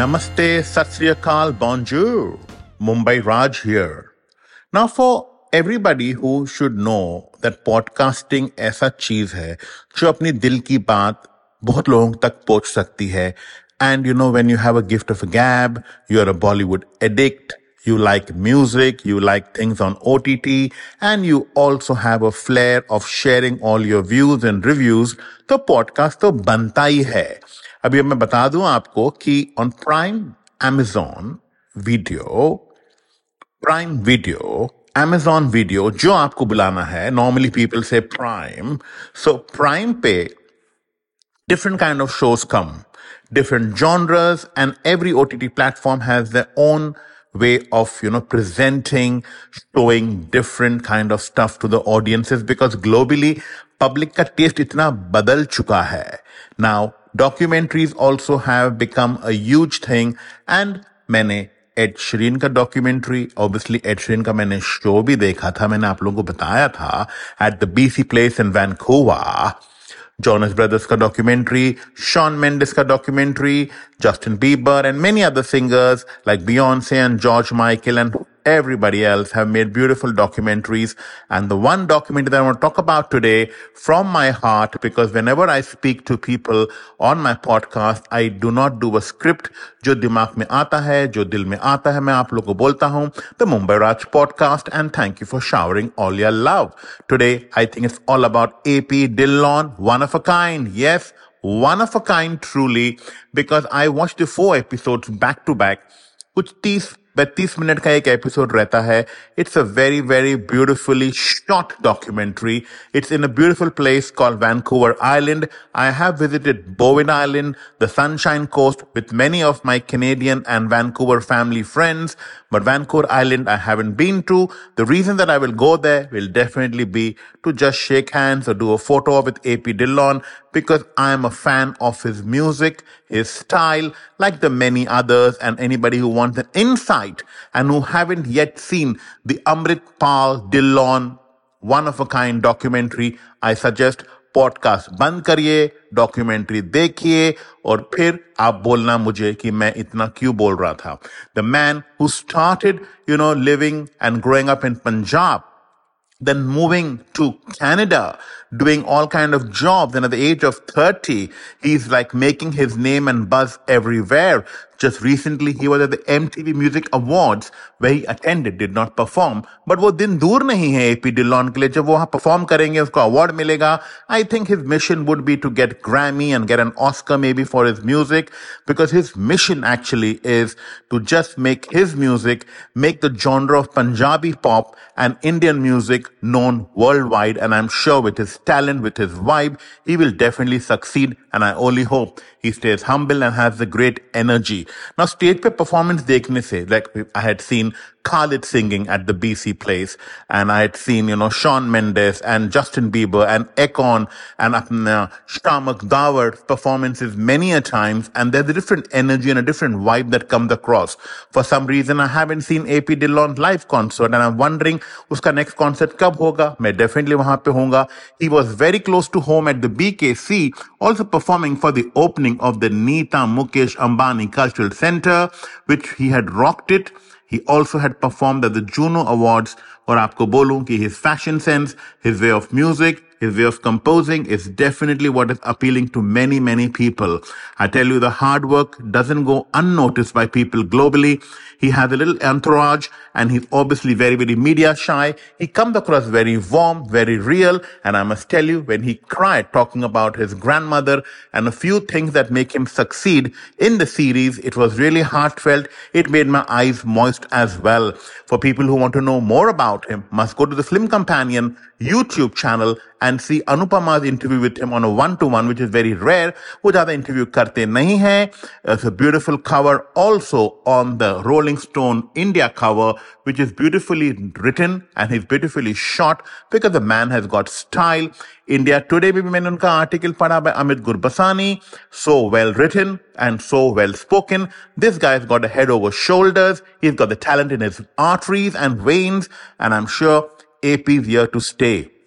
Namaste, Satsriyakal, bonjour. Mumbai Raj here. Now, for everybody who should know that podcasting ऐसा चीज़ है जो अपनी दिल की बात बहुत लोगों तक पहुँच सकती है and you know when you have a gift of a gab you're a bollywood addict you like music, you like things on OTT, and you also have a flair of sharing all your views and reviews, तो podcast तो बनता ही है अभी मैं बता दूं आपको कि on prime Amazon video prime video Amazon video जो आपको बुलाना है नॉर्मली पीपल से प्राइम सो प्राइम पे different kind of shows come different genres and every ott platform has their own way of you know presenting showing different kind of stuff to the audiences because globally public ka taste itna badal chuka hai now documentaries also have become a huge thing and मैंने add Sheeran का documentary obviously add Sheeran का मैंने show भी देखा था मैंने आप लोगों को बताया था at the BC place in वैनकूवा Jonas Brothers ka documentary, Shawn Mendes ka documentary, Justin Bieber and many other singers like Beyonce and George Michael and everybody else have made beautiful documentaries. And the one documentary that I want to talk about today from my heart, because whenever I speak to people on my podcast, I do not do a script. जो दिमाग में आता है, जो दिल में आता है, मैं आप लोगों को बोलता हूँ. The Mumbai Raj podcast and thank you for showering all your love. Today, I think it's all about AP Dhillon, one of a kind. Yes, one of a kind truly, because I watched the four episodes back to back. कुछ तीस बत्तीस minute का एक episode रहता है it's a very very beautifully short documentary it's in a beautiful place call Vancouver island I have visited Bowen Island the Sunshine Coast with many of my Canadian and Vancouver family friends But Vancouver Island, I haven't been to. The reason that I will go there will definitely be to just shake hands or do a photo with AP Dillon because I am a fan of his music, his style, like the many others and anybody who wants an insight and who haven't yet seen the Amritpal Dhillon one of a kind documentary, I suggest podcast band kariye, documentary dekhiye, or phir aap bolna mujhe ki main itna kyu bol. The man who started, you know, living and growing up in Punjab then moving to Canada, doing all kind of jobs. And at the age of 30, he's like making his name and buzz everywhere. Just recently, he was at the MTV Music Awards where he attended, did not perform. But what didn't dur nahi hai AP Dhillon ke liye. perform karenge, usko award. I think his mission would be to get Grammy and get an Oscar maybe for his music because his mission actually is to just make his music, make the genre of Punjabi pop and Indian music known worldwide. And I'm sure with his talent, with his vibe, he will definitely succeed. And I only hope he stays humble and has a great energy. Now, stage पे performance देखने say, like I had seen Khalid singing at the BC place, and I had seen, you know, Shawn Mendes and Justin Bieber and Akon and apna Shiamak Davar performances many a times, and there's a different energy and a different vibe that comes across. For some reason, I haven't seen AP Dhillon's live concert, and I'm wondering, uska next concert kab hoga? मैं definitely वहाँ पे होऊंगा. He was very close to home at the BKC, also performing for the opening of the Nita Mukesh Ambani Cultural Center, which he had rocked it. He also had performed at the Juno Awards और आपको बोलूं कि his fashion sense, his way of music, his way of composing is definitely what is appealing to many, many people. I tell you, the hard work doesn't go unnoticed by people globally. He has a little entourage and he's obviously very, very media shy. He comes across very warm, very real. And I must tell you, when he cried talking about his grandmother and a few things that make him succeed in the series, it was really heartfelt. It made my eyes moist as well. For people who want to know more about him, must go to the Film Companion YouTube channel and see Anupama's interview with him on a one-to-one, which is very rare. Which are the interview करते नहीं हैं. It's a beautiful cover also on the Rolling Stone India cover which is beautifully written and is beautifully shot because the man has got style. India Today भी मैंने उनका article पढ़ा by Amit Gurbaxani. So well written and so well spoken. This guy's got a head over shoulders. He's got the talent in his arteries and veins and I'm sure AP is here to stay.